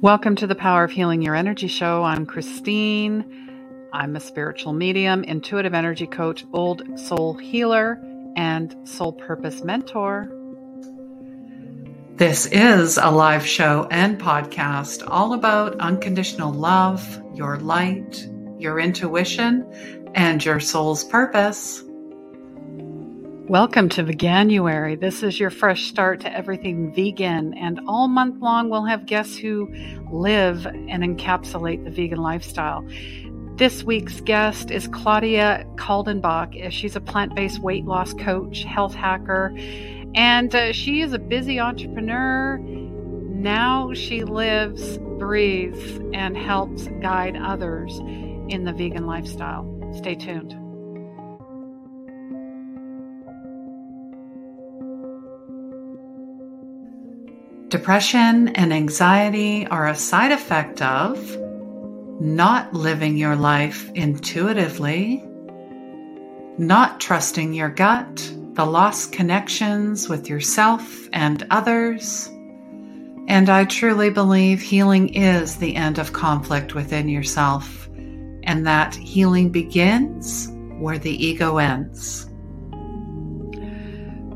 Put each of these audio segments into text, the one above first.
Welcome to the Power of Healing Your Energy show. I'm Christine. I'm a spiritual medium, intuitive energy coach, old soul healer, and soul purpose mentor. This is a live show and podcast all about unconditional love, your light, your intuition, and your soul's purpose. Welcome to Veganuary. This is your fresh start to everything vegan, and all month long we'll have guests who live and encapsulate the vegan lifestyle. This week's guest is Claudia Kaldenbach. She's a plant based weight loss coach, health hacker, and uh, she is a busy entrepreneur. Now she lives, breathes, and helps guide others in the vegan lifestyle. Stay tuned. Depression and anxiety are a side effect of not living your life intuitively, not trusting your gut, the lost connections with yourself and others. And I truly believe healing is the end of conflict within yourself, and that healing begins where the ego ends.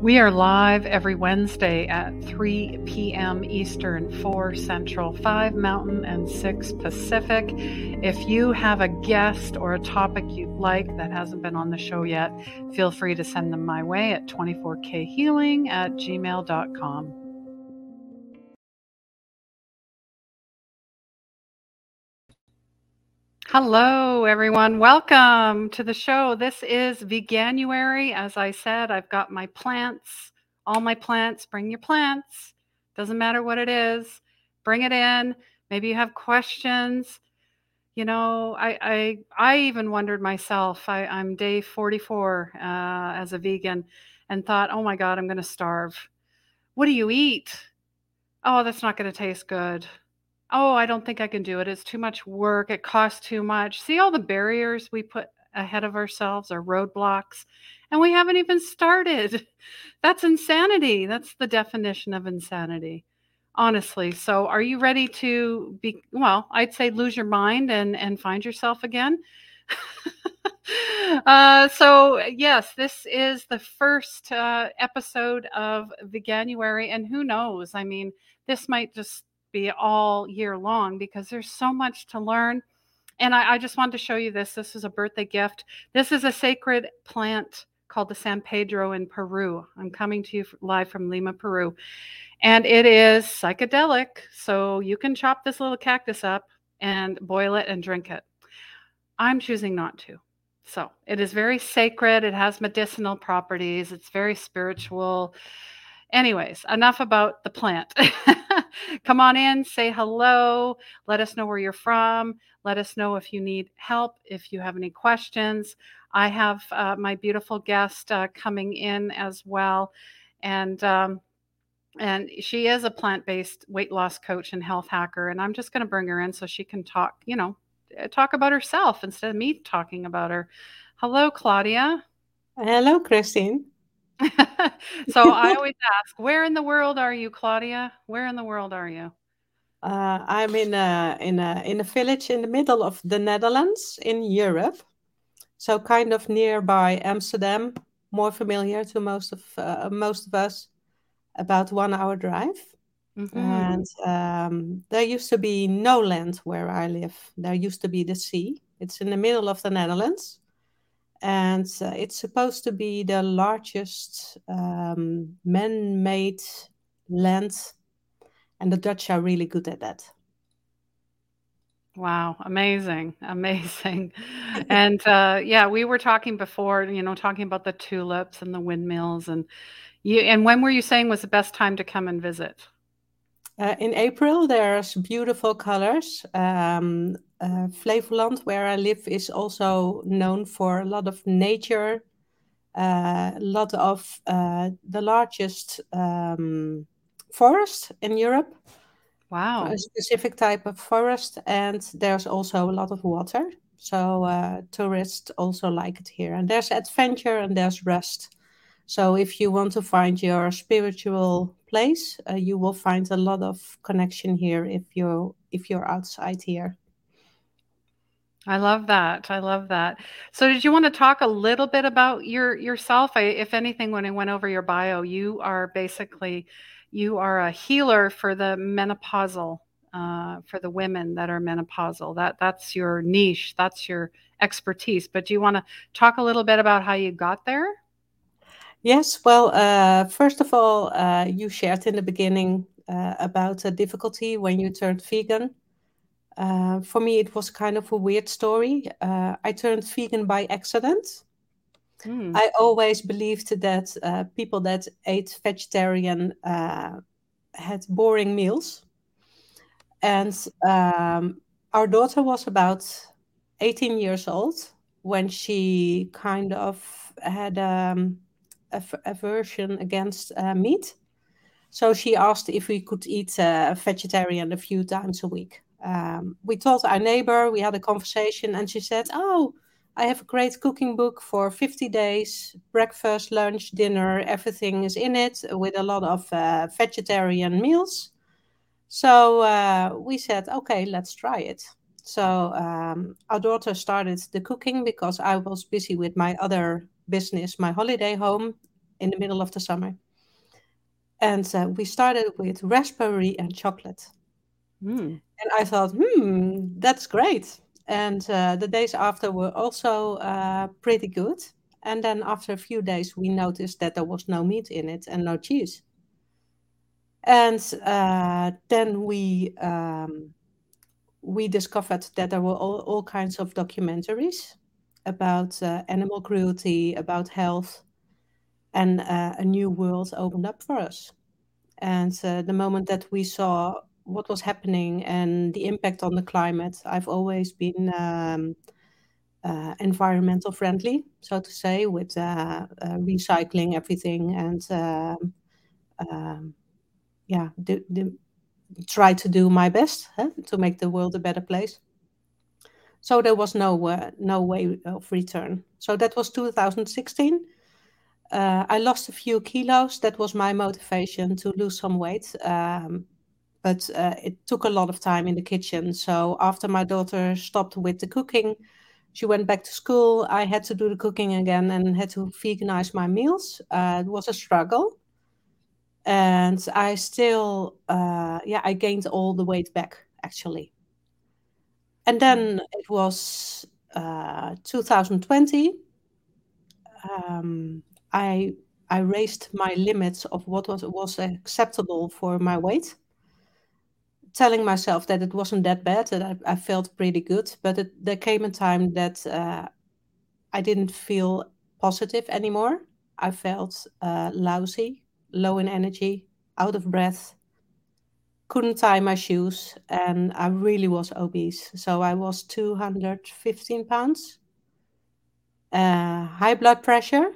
We are live every Wednesday at 3 p.m. Eastern, 4 Central, 5 Mountain, and 6 Pacific. If you have a guest or a topic you'd like that hasn't been on the show yet, feel free to send them my way at 24khealing at gmail.com. Hello, everyone. Welcome to the show. This is Veganuary. As I said, I've got my plants, all my plants. Bring your plants. Doesn't matter what it is. Bring it in. Maybe you have questions. You know, I I, I even wondered myself. I, I'm day 44 uh, as a vegan, and thought, oh my God, I'm going to starve. What do you eat? Oh, that's not going to taste good oh, I don't think I can do it. It's too much work. It costs too much. See all the barriers we put ahead of ourselves or roadblocks, and we haven't even started. That's insanity. That's the definition of insanity. Honestly. So are you ready to be well, I'd say lose your mind and and find yourself again? uh, so yes, this is the first uh, episode of the January, and who knows? I mean, this might just be all year long because there's so much to learn. And I, I just wanted to show you this. This is a birthday gift. This is a sacred plant called the San Pedro in Peru. I'm coming to you live from Lima, Peru. And it is psychedelic. So you can chop this little cactus up and boil it and drink it. I'm choosing not to. So it is very sacred. It has medicinal properties. It's very spiritual. Anyways, enough about the plant. Come on in, say hello, let us know where you're from, let us know if you need help, if you have any questions. I have uh, my beautiful guest uh, coming in as well, and um, and she is a plant-based weight loss coach and health hacker. And I'm just going to bring her in so she can talk, you know, eh, talk about herself instead of me talking about her. Hello, Claudia. Hello, Christine. so I always ask, where in the world are you, Claudia? Where in the world are you? Uh, I'm in a in a in a village in the middle of the Netherlands in Europe, so kind of nearby Amsterdam, more familiar to most of uh, most of us, about one hour drive. Mm-hmm. And um, there used to be no land where I live. There used to be the sea. It's in the middle of the Netherlands and uh, it's supposed to be the largest um, man-made land and the dutch are really good at that. Wow amazing amazing. And uh, yeah we were talking before you know talking about the tulips and the windmills and you and when were you saying was the best time to come and visit uh, in April, there's beautiful colors. Um, uh, Flevoland, where I live, is also known for a lot of nature, uh, a lot of uh, the largest um, forest in Europe. Wow. A specific type of forest, and there's also a lot of water. So uh, tourists also like it here. And there's adventure and there's rest. So if you want to find your spiritual place. Uh, you will find a lot of connection here if you're if you're outside here. I love that. I love that. So, did you want to talk a little bit about your yourself? I, if anything, when I went over your bio, you are basically you are a healer for the menopausal, uh, for the women that are menopausal. That that's your niche. That's your expertise. But do you want to talk a little bit about how you got there? Yes. Well, uh, first of all, uh, you shared in the beginning uh, about a difficulty when you turned vegan. Uh, for me, it was kind of a weird story. Uh, I turned vegan by accident. Mm. I always believed that uh, people that ate vegetarian uh, had boring meals. And um, our daughter was about 18 years old when she kind of had um, a aversion against uh, meat. So she asked if we could eat uh, vegetarian a few times a week. Um, we told our neighbor, we had a conversation, and she said, Oh, I have a great cooking book for 50 days breakfast, lunch, dinner, everything is in it with a lot of uh, vegetarian meals. So uh, we said, Okay, let's try it. So um, our daughter started the cooking because I was busy with my other business, my holiday home, in the middle of the summer. And uh, we started with raspberry and chocolate. Mm. And I thought, hmm, that's great. And uh, the days after were also uh, pretty good. And then after a few days, we noticed that there was no meat in it and no cheese. And uh, then we um, we discovered that there were all, all kinds of documentaries about uh, animal cruelty, about health, and uh, a new world opened up for us. And uh, the moment that we saw what was happening and the impact on the climate. I've always been um, uh, environmental friendly, so to say, with uh, uh, recycling everything and um, um, yeah, do, do, try to do my best huh, to make the world a better place. So there was no uh, no way of return. So that was 2016. Uh, I lost a few kilos. That was my motivation to lose some weight. Um, but uh, it took a lot of time in the kitchen. So after my daughter stopped with the cooking, she went back to school. I had to do the cooking again and had to veganize my meals. Uh, it was a struggle, and I still, uh, yeah, I gained all the weight back actually. And then mm. it was uh, 2020. Um, I I raised my limits of what was was acceptable for my weight telling myself that it wasn't that bad, that I, I felt pretty good. But it, there came a time that uh, I didn't feel positive anymore. I felt uh, lousy, low in energy, out of breath, couldn't tie my shoes, and I really was obese. So I was 215 pounds, uh, high blood pressure,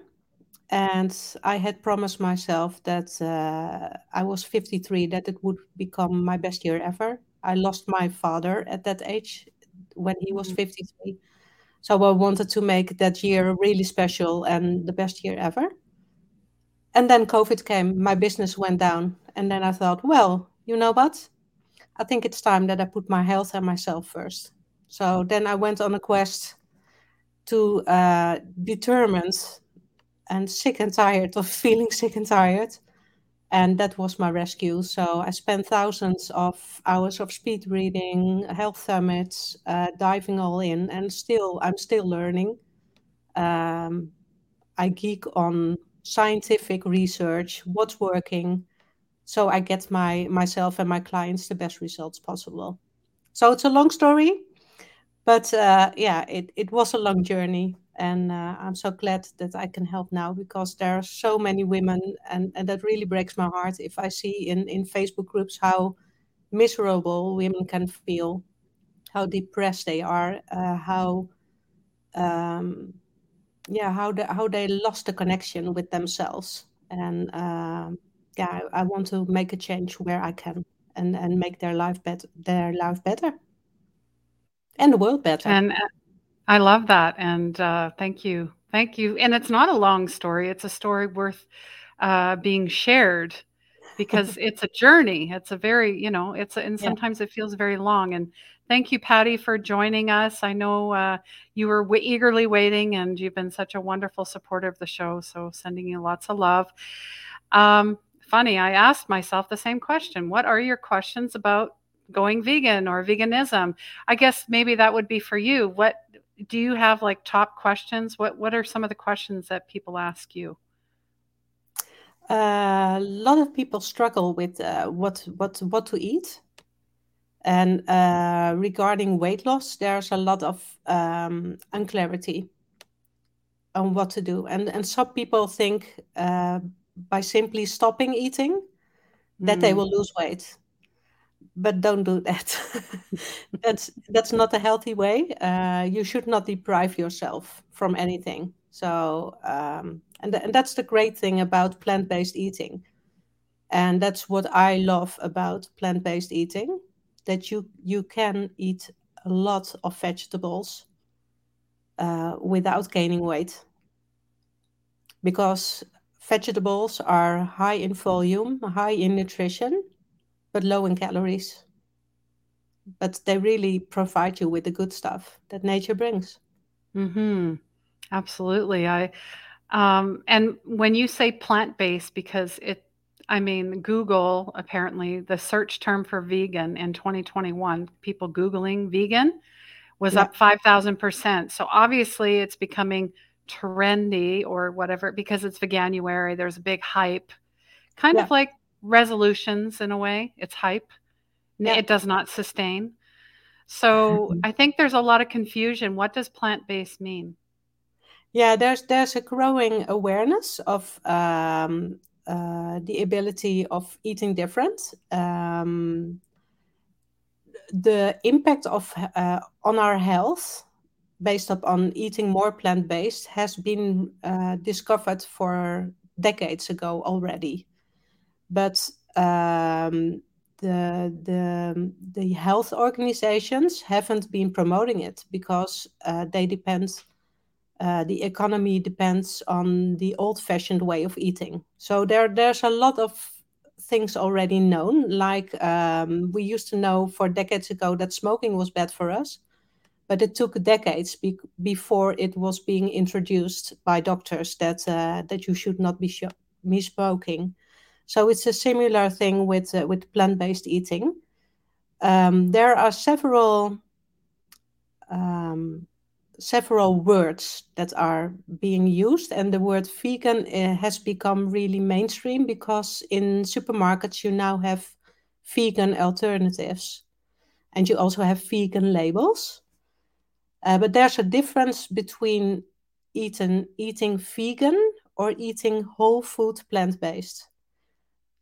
and I had promised myself that uh, I was 53, that it would become my best year ever. I lost my father at that age when he was mm-hmm. 53. So I wanted to make that year really special and the best year ever. And then COVID came, my business went down. And then I thought, well, you know what? I think it's time that I put my health and myself first. So then I went on a quest to uh, determine and sick and tired of feeling sick and tired. And that was my rescue. So I spent thousands of hours of speed reading, health summits, uh, diving all in, and still I'm still learning. Um, I geek on scientific research, what's working, so I get my myself and my clients the best results possible. So it's a long story, but uh, yeah, it, it was a long journey and uh, i'm so glad that i can help now because there are so many women and, and that really breaks my heart if i see in, in facebook groups how miserable women can feel how depressed they are uh, how um, yeah how the, how they lost the connection with themselves and uh, yeah I, I, want to make a change where i can and and make their life better their life better and the world better and uh, I love that. And uh, thank you. Thank you. And it's not a long story, it's a story worth uh, being shared. because it's a journey. It's a very, you know, it's a, and sometimes yeah. it feels very long. And thank you, Patty, for joining us. I know uh, you were w- eagerly waiting, and you've been such a wonderful supporter of the show. So sending you lots of love. Um, funny, I asked myself the same question. What are your questions about going vegan or veganism? I guess maybe that would be for you. What do you have like top questions? What what are some of the questions that people ask you? Uh, a lot of people struggle with uh, what what what to eat, and uh, regarding weight loss, there's a lot of um, unclarity on what to do, and and some people think uh, by simply stopping eating that mm. they will lose weight but don't do that. that's that's not a healthy way. Uh, you should not deprive yourself from anything. So, um, and th- and that's the great thing about plant-based eating, and that's what I love about plant-based eating, that you you can eat a lot of vegetables uh, without gaining weight, because vegetables are high in volume, high in nutrition, but low in calories. But they really provide you with the good stuff that nature brings. Hmm. Absolutely. I. Um, and when you say plant based, because it, I mean, Google apparently the search term for vegan in 2021, people googling vegan was yeah. up 5,000%. So obviously it's becoming trendy or whatever because it's veganuary. There's a big hype, kind yeah. of like resolutions in a way. It's hype. Yeah. It does not sustain. So mm-hmm. I think there's a lot of confusion. What does plant based mean? Yeah, there's there's a growing awareness of um, uh, the ability of eating different. Um, the impact of uh, on our health based upon eating more plant based has been uh, discovered for decades ago already but um, the the the health organizations haven't been promoting it because uh, they depend. Uh, the economy depends on the old-fashioned way of eating. So there there's a lot of things already known. Like um, we used to know for decades ago that smoking was bad for us, but it took decades be- before it was being introduced by doctors that uh, that you should not be, sh- smoking. So it's a similar thing with uh, with plant-based eating. Um, there are several um, several words that are being used, and the word vegan uh, has become really mainstream because in supermarkets you now have vegan alternatives, and you also have vegan labels. Uh, but there's a difference between eating eating vegan or eating whole food plant-based.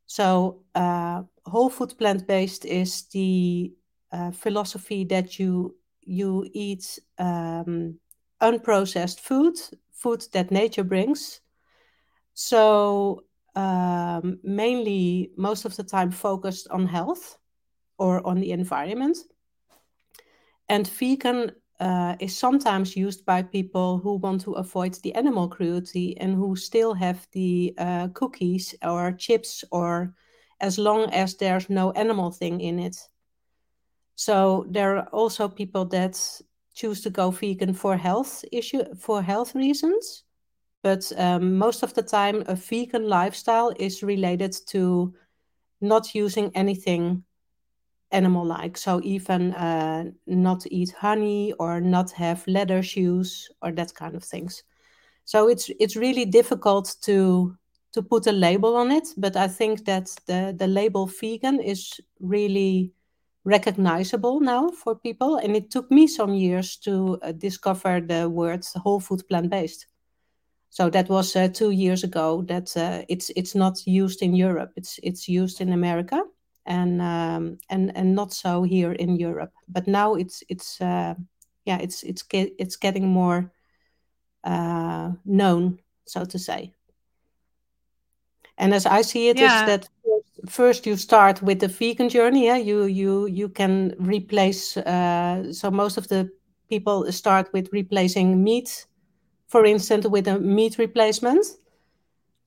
So, uh, whole food plant based is the uh, philosophy that you you eat um, unprocessed food, food that nature brings. So, um, mainly most of the time focused on health or on the environment. And vegan uh, is sometimes used by people who want to avoid the animal cruelty and who still have the uh, cookies or chips or as long as there's no animal thing in it. So there are also people that choose to go vegan for health issue for health reasons, but um, most of the time a vegan lifestyle is related to not using anything animal like. So even uh, not eat honey or not have leather shoes or that kind of things. So it's it's really difficult to to put a label on it, but I think that the the label vegan is really recognizable now for people and it took me some years to uh, discover the word whole food plant based so that was uh, two years ago that uh, it's it's not used in europe it's it's used in america and um, and and not so here in Europe. But now it's it's uh, yeah it's it's get, it's getting more uh, known, so to say. And as I see it, yeah. is that first you start with the vegan journey. Yeah, you you you can replace. Uh, so most of the people start with replacing meat, for instance, with a meat replacement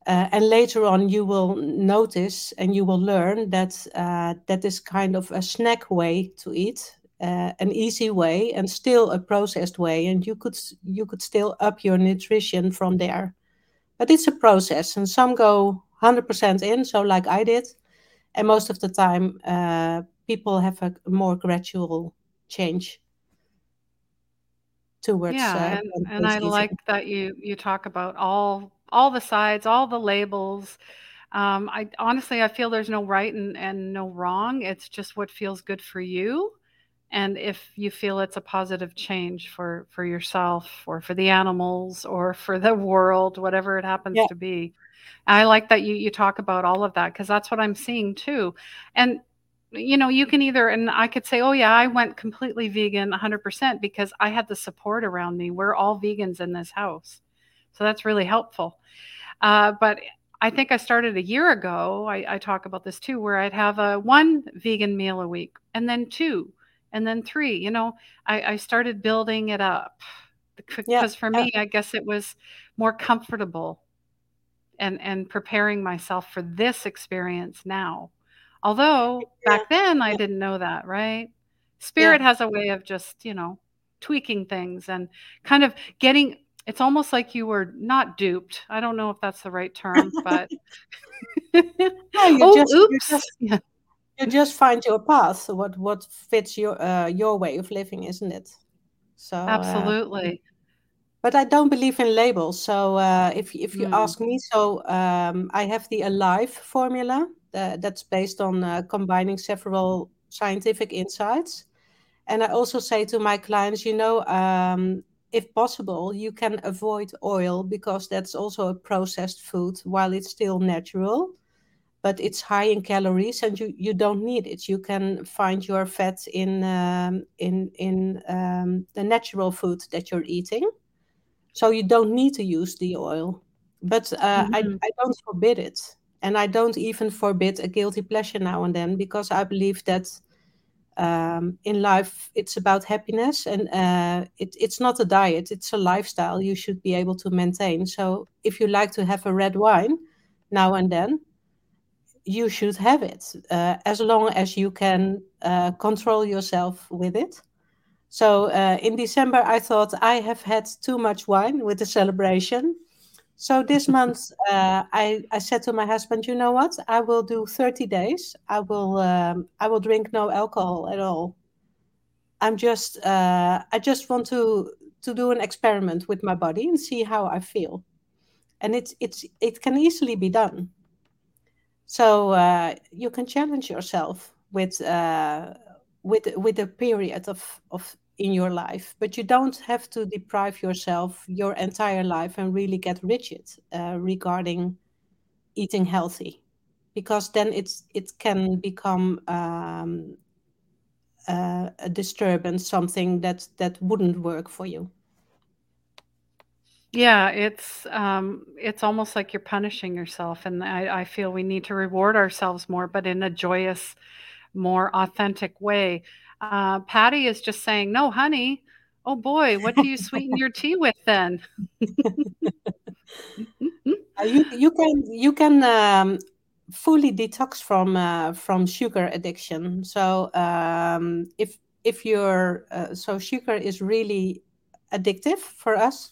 uh, and later on you will notice and you will learn that uh, that is kind of a snack way to eat uh, an easy way and still a processed way and you could you could still up your nutrition from there. But it's a process and some go 100% in so like i did. And most of the time uh, people have a more gradual change towards yeah uh, and, and i like that you you talk about all all the sides, all the labels. Um, I honestly, I feel there's no right and, and no wrong. It's just what feels good for you. And if you feel it's a positive change for, for yourself or for the animals or for the world, whatever it happens yeah. to be. I like that you, you talk about all of that because that's what I'm seeing too. And you know, you can either, and I could say, oh, yeah, I went completely vegan 100% because I had the support around me. We're all vegans in this house. So that's really helpful. Uh, but I think I started a year ago. I, I, talk about this too, where I'd have a one vegan meal a week, and then two, and then three. You know, I, I started building it up because yeah, for me, I guess it was more comfortable, and and preparing myself for this experience now. Although back then I didn't know that, right? Spirit has a way of just you know tweaking things and kind of getting it's almost like you were not duped. I don't know if that's the right term, but you oh, just, oops. You just, you just, find your path, what what fits your uh, your way of living, isn't it? So uh, absolutely. Uh, but I don't believe in labels. So uh, if if you mm. ask me, so um, I have the Alive formula that's based on uh, combining several scientific insights. And I also say to my clients, you know, um, if possible, you can avoid oil because that's also a processed food while it's still natural, but it's high in calories and you, you don't need it. You can find your fat in um, in in um, the natural food that you're eating, so you don't need to use the oil. But uh, mm-hmm. I, I don't forbid it, and I don't even forbid a guilty pleasure now and then because I believe that um, in life it's about happiness and uh, it, it's not a diet it's a lifestyle you should be able to maintain. So if you like to have a red wine now and then you should have it uh, as long as you can uh, control yourself with it. So uh, in december i thought i have had too much wine with the celebration so this month, uh, I I said to my husband, you know what? I will do thirty days. I will um, I will drink no alcohol at all. I'm just uh, I just want to to do an experiment with my body and see how I feel, and it's it's it can easily be done. So uh, you can challenge yourself with uh, with with a period of of in your life but you don't have to deprive yourself your entire life and really get rigid uh, regarding eating healthy. Because then it's it can become um, uh, a disturbance something that that wouldn't work for you. Yeah it's um, it's almost like you're punishing yourself and I, I feel we need to reward ourselves more but in a joyous more authentic way uh, Patty is just saying, no, honey. Oh boy, what do you sweeten your tea with then? Uh, you you can you can um, fully detox from uh, from sugar addiction. So um, if if you're uh, so sugar is really addictive for us.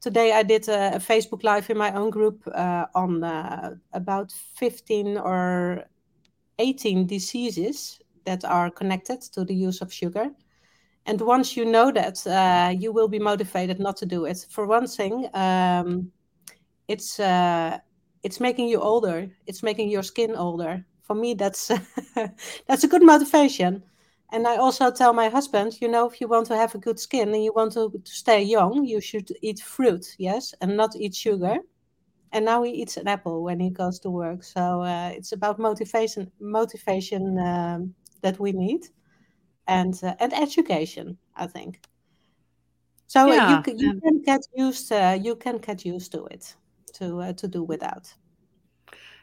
Today I did a, a Facebook live in my own group uh, on uh, about 15 or 18 diseases that are connected to the use of sugar. And once you know that, uh, you will be motivated not to do it. For one thing, um, it's uh, it's making you older. It's making your skin older. For me, that's that's a good motivation. And I also tell my husband, you know, if you want to have a good skin and you want to, to stay young, you should eat fruit, yes, and not eat sugar. And now he eats an apple when he goes to work. So uh, it's about motivation, motivation um, that we need and uh, and education i think so yeah, you, you can get used uh, you can get used to it to uh, to do without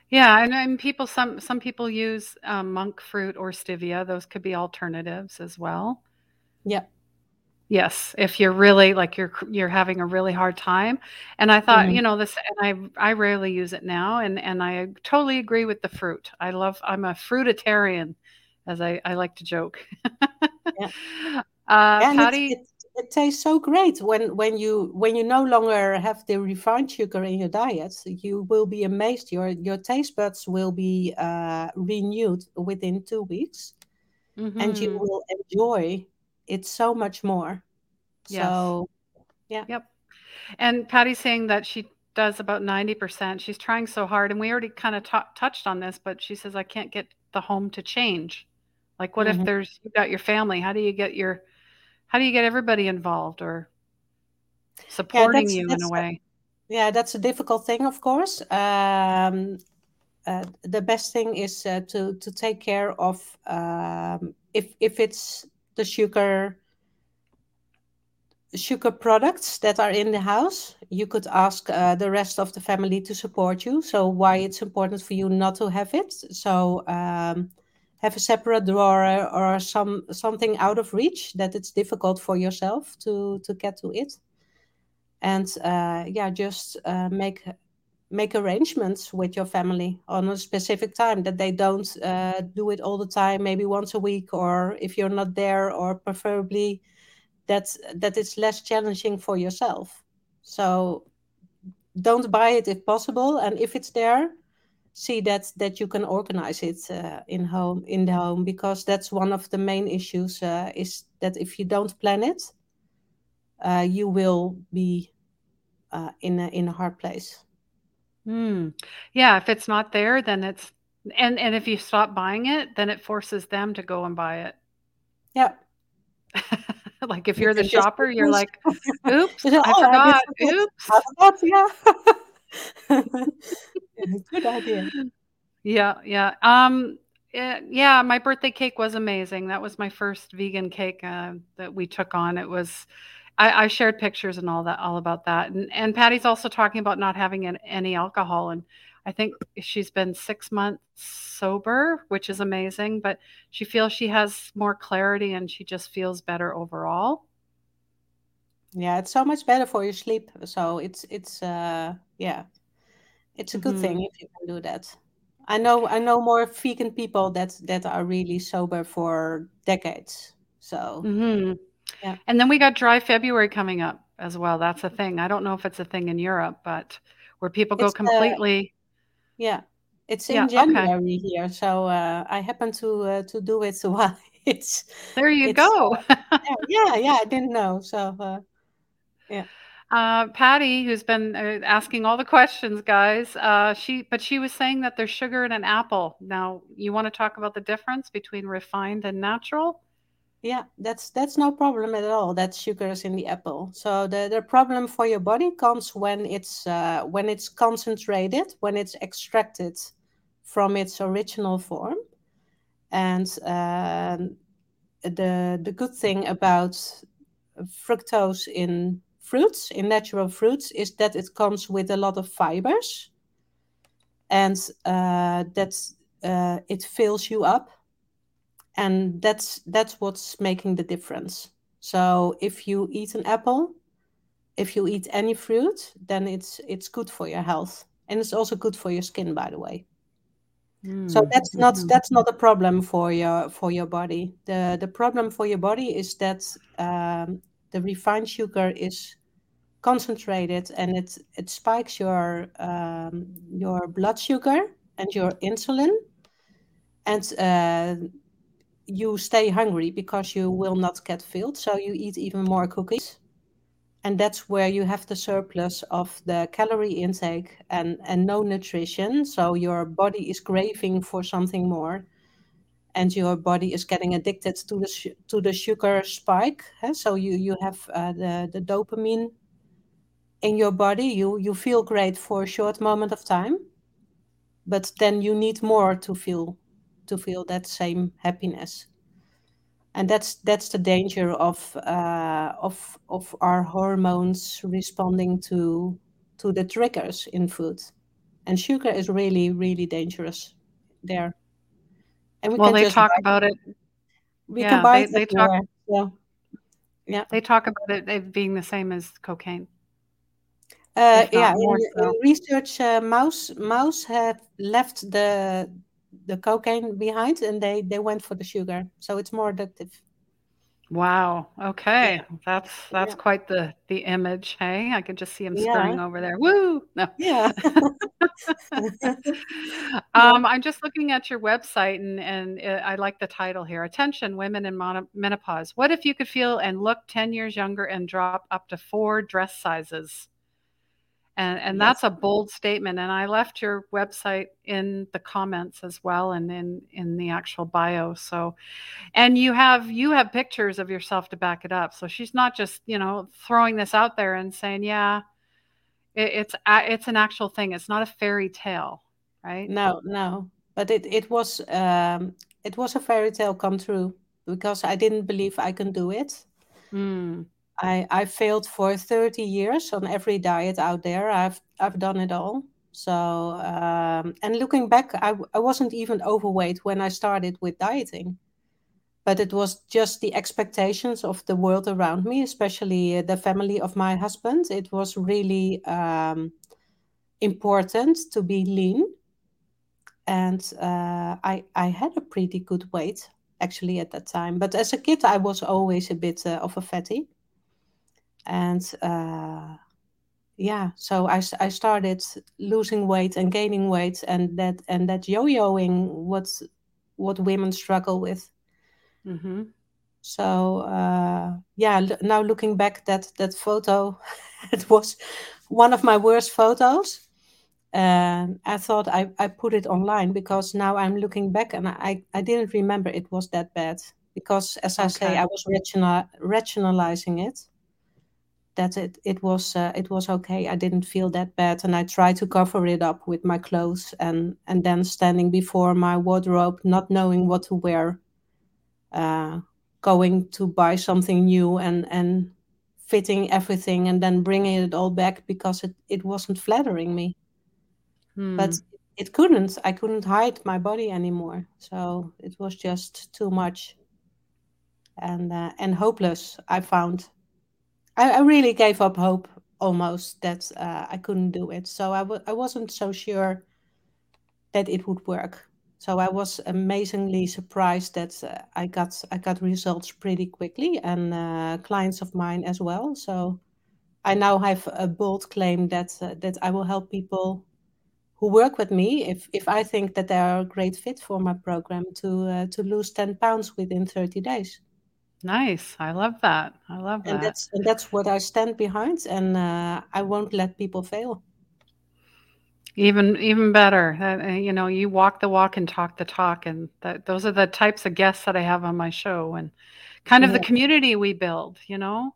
yeah and, and people some some people use um, monk fruit or stevia those could be alternatives as well yeah Yes, if you're really like you're you're having a really hard time. And I thought, Mhm. you know, this and I I rarely use it now and and I totally agree with the fruit. I love I'm a fruitarian as I I like to joke. Yeah. uh, And Patty it it tastes so great when when you when you no longer have the refined sugar in your diet. You will be amazed. Your your taste buds will be uh, renewed within two weeks, and you Mhm. will enjoy it so much more. Yes. So yeah. Yep. And Patty's saying that she does about 90%. She's trying so hard, and we already kinda tou touched on this, but she says, "I can't get the home to change." Like, what if Mhm. there's you've got your family, how do you get your how do you get everybody involved or Yeah, supporting that's you in a a way? yeah, that's a difficult thing, of course. Um, uh, the best thing is uh, to to take care of um, if if it's the sugar sugar products that are in the house. You could ask uh, the rest of the family to support you. So why it's important for you not to have it. So um, have a separate drawer or some something out of reach that it's difficult for yourself to to get to it. And uh, yeah just uh, make make arrangements with your family on a specific time that they don't uh, do it all the time maybe once a week or if you're not there or preferably that that it's less challenging for yourself. So don't buy it if possible and if it's there see that that you can organize it uh, in home in the home because that's one of the main issues uh, is that if you don't plan it uh, you will be uh, in a in a hard place Mm. Yeah, if it's not there, then it's and and if you stop buying it, then it forces them to go and buy it. yeah Like, if You you're the shopper, you're like, "Oops, I "Oh, I forgot. Oops." I forgot, yeah. Good idea. Yeah, yeah. Um, eh, yeah, my birthday cake was amazing. That was my first vegan cake, uh, that we took on. It was I I shared pictures and all that all about that. And and Patty's also talking about not having an any alcohol, and I think she's been 6 months sober, which is amazing, but she feels she has more clarity and she just feels better overall. Yeah, it's so much better for your sleep. So it's it's uh yeah, it's a good thing Mhm. if you can do that. I know I know more vegan people that that are really sober for decades. So Mhm. yeah, And then we got dry February coming up as well. That's a thing. I don't know if it's a thing in Europe, but where people go it's uh completely yeah, it's in Yeah, okay. January here. So uh, I happen to uh, to do it so while it's There you it's go. uh, yeah yeah yeah I didn't know. So uh, yeah. Uh, Patty, who's been uh, asking all the questions, guys, uh, she but she was saying that there's sugar in an apple. Now, you want to talk about the difference between refined and natural? Yeah, that's that's no problem at all. That sugar is in the apple. So the, the problem for your body comes when it's uh, when it's concentrated, when it's extracted from its original form. And um, the the good thing about fructose in fruits, in natural fruits, is that it comes with a lot of fibers, and uh, that's uh, it fills you up. And that's that's what's making the difference. So if you eat an apple if you eat any fruit then it's it's good for your health. And it's also good for your skin by the way. So Mm, that's not that's not a problem for your for your body. The the problem for your body is that um, the refined sugar is concentrated and it it spikes your um, your blood sugar and your insulin and uh, you stay hungry because you will not get filled, so you eat even more cookies. And that's where you have the surplus of the calorie intake and, and no nutrition. So your body is craving for something more, and your body is getting addicted to the to the sugar spike. So you you have uh, the the dopamine in your body. You you feel great for a short moment of time, but then you need more to feel to feel that same happiness. and that's that's the danger of uh, of of our hormones responding to to the triggers in food and sugar is really really dangerous there and we Well, can they talk about it we can yeah, buy they it they talk so Yeah. They talk about it, being the same as cocaine. Uh, yeah, in, in research, uh, mouse mouse have left the the cocaine behind, and they they went for the sugar. So it's more addictive. Wow. Yeah, Okay. That's that's yeah, quite the the image, hey? I can just see him yeah, over there. Woo! No. yeah, yeah. Um, I'm just looking at your website and and uh, I like the title here. Attention, women in mono- menopause. What if you could feel and look 10 years younger and drop up to four dress sizes? And and Yes. that's a bold statement. And I left your website in the comments as well and in in the actual bio. So and you have you have pictures of yourself to back it up. So she's not just, you know, throwing this out there and saying, "Yeah, it, it's it's an actual thing. It's not a fairy tale." Right? No, no. But it it was um it was a fairy tale come true because I didn't believe I can do it. Mm. I I failed for 30 years on every diet out there. I've I've done it all. So um, and looking back, I wasn't even overweight when I started with dieting, but it was just the expectations of the world around me, especially uh, the family of my husband. It was really um, important to be lean, and uh, I I had a pretty good weight actually at that time. But as a kid, I was always a bit uh, of a fatty and uh, yeah so I, I started losing weight and gaining weight and that and that yo-yoing what what women struggle with. Mm-hmm. so uh, yeah l- now looking back that that photo it was one of my worst photos. And i thought I, I put it online because now i'm looking back and i i didn't remember it was that bad because as i say i was rational, rationalizing it that it it was uh, it was okay. I didn't feel that bad, and I tried to cover it up with my clothes, and and then standing before my wardrobe, not knowing what to wear, uh, going to buy something new, and and fitting everything, and then bringing it all back because it it wasn't flattering me. Hmm. But it couldn't. I couldn't hide my body anymore. So it was just too much and uh, and hopeless. I found. I, I really gave up hope almost that uh, I couldn't do it. So I w- I wasn't so sure that it would work. So I was amazingly surprised that uh, I got I got results pretty quickly, and uh, clients of mine as well. So I now have a bold claim that uh, that I will help people who work with me if if I think that they are a great fit for my program to uh, to lose ten pounds within thirty days. Nice. I love that. I love and that. that's and that's what I stand behind, and uh, I won't let people fail. Even even better. Uh, you know, you walk the walk and talk the talk, and that those are the types of guests that I have on my show, and kind of the community we build. You know,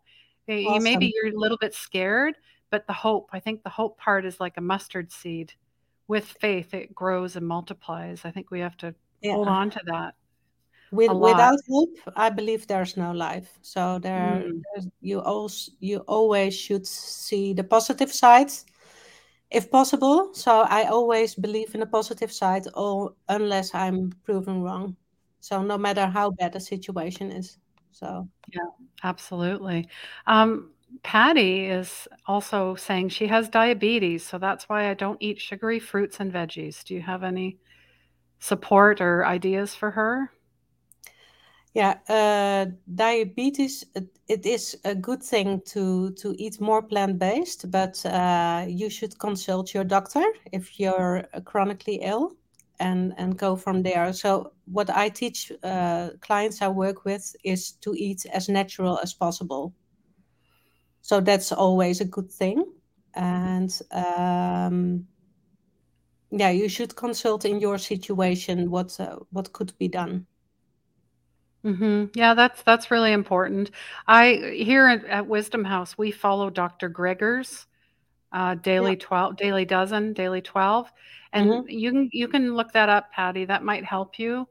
you maybe you're a little bit scared, but the hope. I think the hope part is like a mustard seed. With faith, it grows and multiplies. I think we have to hold on to that with without hope, I believe there's no life. So there, Mm, you also you always should see the positive side, if possible. So I always believe in the positive side, or unless I'm proven wrong. So no matter how bad the situation is. So yeah, absolutely. Um, Patty is also saying she has diabetes, so that's why I don't eat sugary fruits and veggies. Do you have any support or ideas for her? Yeah, uh, diabetes, it, it is a good thing to to eat more plant-based, but uh, you should consult your doctor if you're uh, chronically ill and and go from there. So what I teach uh, clients I work with is to eat as natural as possible. So that's always a good thing. And um, yeah, you should consult in your situation what uh, what could be done. Mhm. Yeah, that's that's really important. I here at, at Wisdom House, we follow Dr. Greger's uh, Yeah. daily 12 daily dozen, daily 12. And hmm you can you can look that up, Patty. That might help you.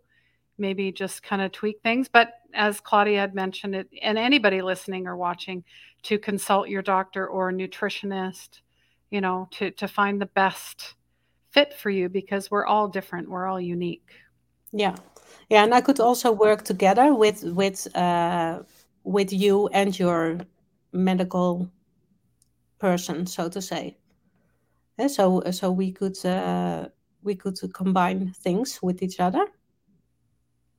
Maybe just kind of tweak things. But as Claudia had mentioned it, and anybody listening or watching, to consult your doctor or nutritionist, you know, to to find the best fit for you because we're all different. We're all unique. Yeah, yeah, and I could also work together with with uh, with you and your medical person, so to say. And so so we could uh, we could combine things with each other,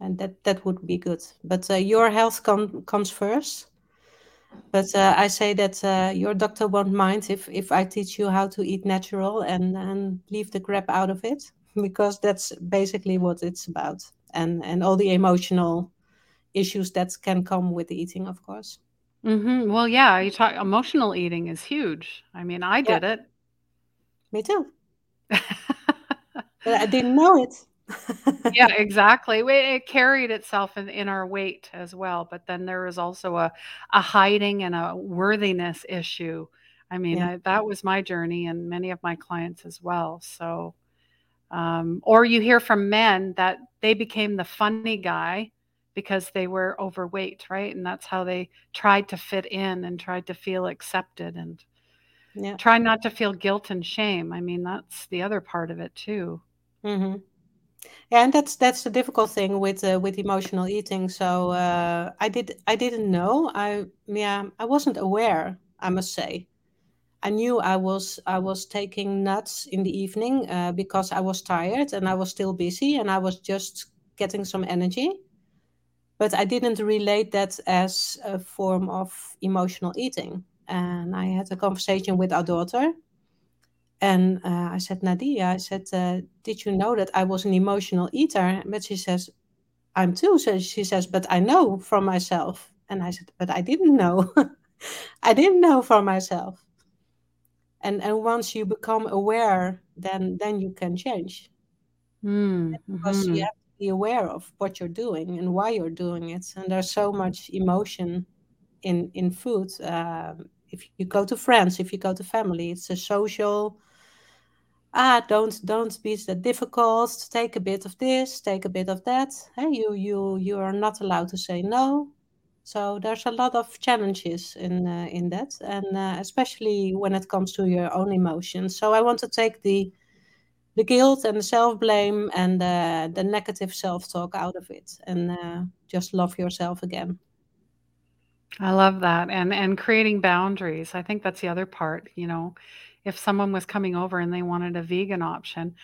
and that that would be good. But uh, your health com- comes first. But uh, I say that uh, your doctor won't mind if if I teach you how to eat natural and and leave the crap out of it because that's basically what it's about and and all the emotional issues that can come with eating of course hmm Well, yeah, you talk emotional eating is huge. I mean, I yeah did it. me too but i didn't know it Yeah, exactly. It carried itself in, in our weight as well, but then there was also a, a hiding and a worthiness issue. I mean, yeah I, that was my journey and many of my clients as well. So, um, or you hear from men that they became the funny guy because they were overweight, right? And that's how they tried to fit in and tried to feel accepted and yeah try not to feel guilt and shame. I mean, that's the other part of it too. hmm yeah and that's that's the difficult thing with uh, with emotional eating so uh, i did i didn't know i yeah i wasn't aware i must say I knew I was I was taking nuts in the evening uh, because I was tired and I was still busy and I was just getting some energy. But I didn't relate that as a form of emotional eating. And I had a conversation with our daughter, and uh, I said, Nadia, I said, uh, did you know that I was an emotional eater? But she says, I'm too. So she says, but I know from myself. And I said, but I didn't know. I didn't know for myself and and once you become aware then then you can change. Mm, because you hmm. have to be aware of what you're doing and why you're doing it. And there's so much emotion in in food um, if you go to friends if you go to family it's a social ah don't don't be so difficult. Take a bit of this take a bit of that. Hey, you you you are not allowed to say no so there's a lot of challenges in uh, in that and uh, especially when it comes to your own emotions so i want to take the the guilt and the self blame and uh, the negative self talk out of it and uh, just love yourself again I love that. And and creating boundaries. I think that's the other part, you know. If someone was coming over and they wanted a vegan option,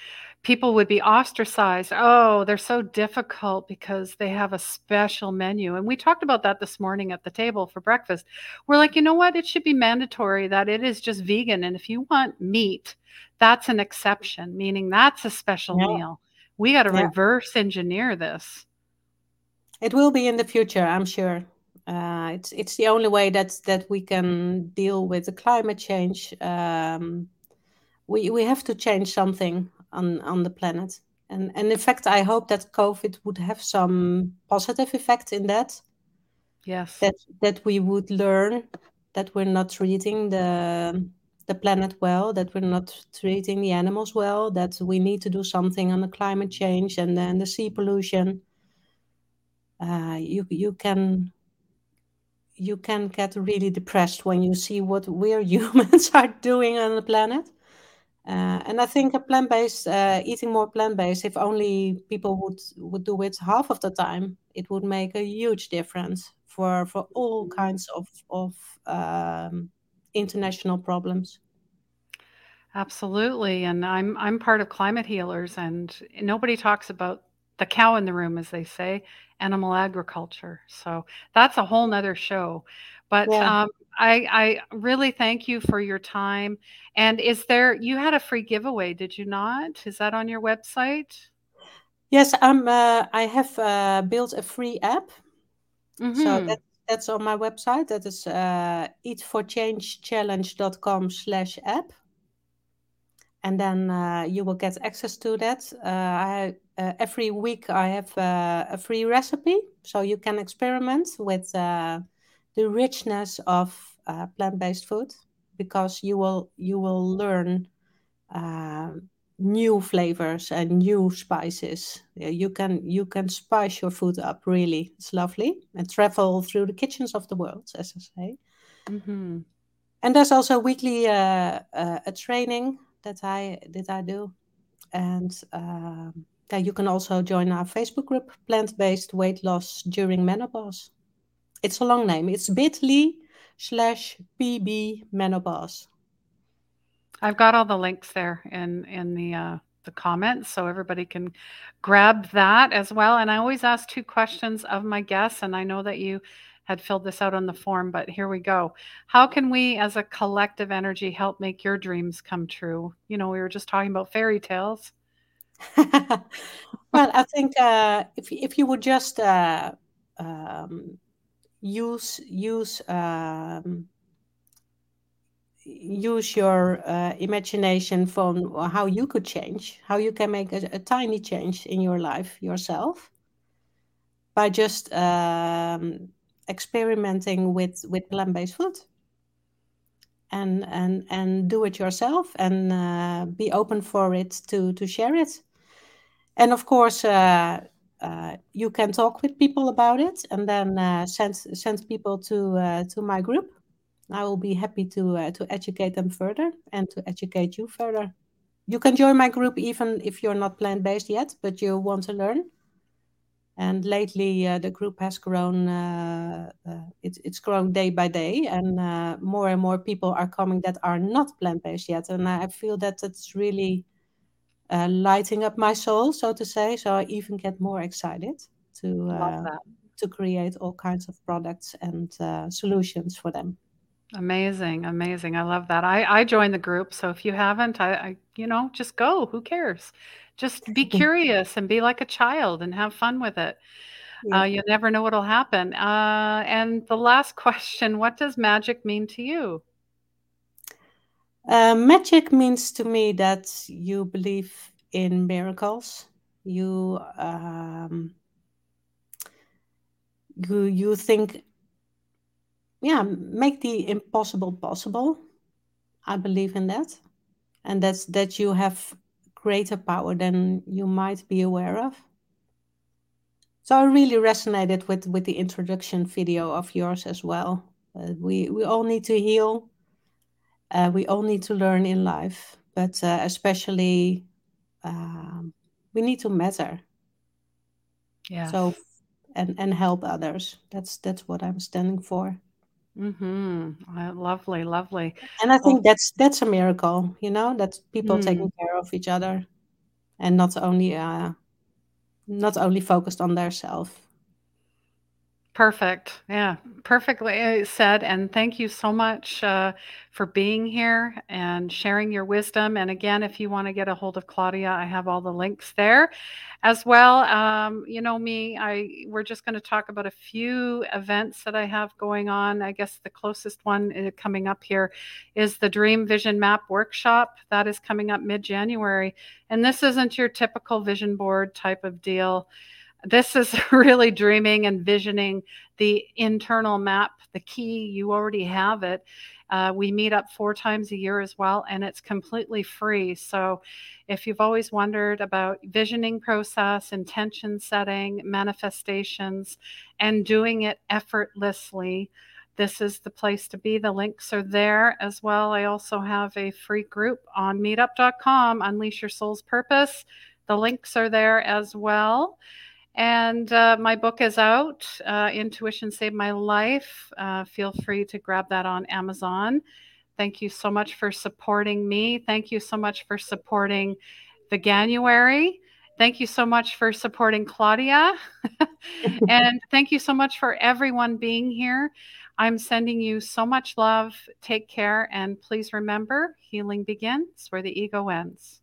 people would be ostracized. Oh, they're so difficult because they have a special menu. And we talked about that this morning at the table for breakfast. We're like, you know what? It should be mandatory that it is just vegan. And if you want meat, that's an exception, meaning that's a special yeah meal. We got to yeah reverse engineer this. it will be in the future i'm sure uh, it's it's the only way that that we can deal with the climate change. Um, we we have to change something on on the planet. And and in fact i hope that covid would have some positive effect in that. Yes. that that we would learn that we're not treating the the planet well that we're not treating the animals well that we need to do something on the climate change and then the sea pollution. Uh, you you can you can get really depressed when you see what we're humans are doing on the planet uh, and I think a plant-based, uh, eating more plant-based, if only people would would do it half of the time, it would make a huge difference for for all kinds of of um, international problems. Absolutely. And I'm I'm part of Climate Healers and nobody talks about the cow in the room, as they say, animal agriculture. So that's a whole nother show. But Yeah. um, I I really thank you for your time. And is there you had a free giveaway, did you not? Is that on your website? Yes, I'm. Uh, I have uh, built a free app, so Mm-hmm. that that's on my website. That is uh, eatforchangechallenge.com slash app. And then uh, you will get access to that. Uh, I, uh, every week I have uh, a free recipe, so you can experiment with uh, the richness of uh, plant-based food because you will you will learn new flavors and new spices. You can you can spice your food up really. It's lovely and travel through the kitchens of the world, as I say. Mm-hmm. And there's also weekly uh, uh, a training that I that I do, and um, yeah, you can also join our Facebook group, Plant Based Weight Loss During Menopause. it's a long name. It's bit.ly slash pb menopause. I've got all the links there in in the uh, the comments, so everybody can grab that as well. And I always ask two questions of my guests, and I know that you had filled this out on the form, but here we go. How can we, as a collective energy, help make your dreams come true? You know, we were just talking about fairy tales. well, I think uh, if if you would just uh, um, use use um, use your uh, imagination from how you could change, how you can make a, a tiny change in your life yourself by just um, experimenting with with plant-based food and and and do it yourself and uh, be open for it to to share it and of course uh, uh, you can talk with people about it and then uh, send send people to uh, to my group I will be happy to uh, to educate them further and to educate you further. You can join my group even if you're not plant based yet, but you want to learn. And lately, uh, the group has grown. Uh, uh it's it's growing day by day, and uh, more and more people are coming that are not plant based yet. And I feel that it's really uh, lighting up my soul, so to say. So I even get more excited to to create all kinds of products and solutions for them. Amazing, amazing. I love that. I I joined the group, so if you haven't, I, I you know, just go. Who cares? Just be curious and be like a child and have fun with it. Uh, you never know what'll happen. Uh, and the last question: What does magic mean to you? Uh, magic means to me that you believe in miracles. You um, you you think yeah, make the impossible possible. I believe in that. And that's that you have greater power than you might be aware of. So I really resonated with with the introduction video of yours as well. Uh, we we all need to heal. Uh, we all need to learn in life, but uh, especially um, we need to matter. Yeah. So and and help others. That's that's what I'm standing for. Mm-hmm. Uh, lovely, lovely. And I think that's that's a miracle, you know, that people taking mm. care of each other and not only uh not only focused on their self. Perfect. Yeah, perfectly uh, said. And thank you so much uh, for being here and sharing your wisdom. And again, if you want to get a hold of Claudia, I have all the links there as well. Um, you know me, I we're just going to talk about a few events that I have going on. I guess the closest one uh, coming up here is the Dream Vision Map Workshop. That is coming up mid-January, and this isn't your typical vision board type of deal this is really dreaming and visioning the internal map, the key. You already have it. Uh, we meet up four times a year as well, and it's completely free. So, if you've always wondered about visioning process, intention setting, manifestations, and doing it effortlessly, this is the place to be. The links are there as well. I also have a free group on meetup.com, Unleash Your Soul's Purpose. The links are there as well. And uh, my book is out, uh, Intuition Saved My Life. Uh, feel free to grab that on Amazon. Thank you so much for supporting me. Thank you so much for supporting Veganuary. Thank you so much for supporting Claudia. and thank you so much for everyone being here. I'm sending you so much love. Take care. And please remember healing begins where the ego ends.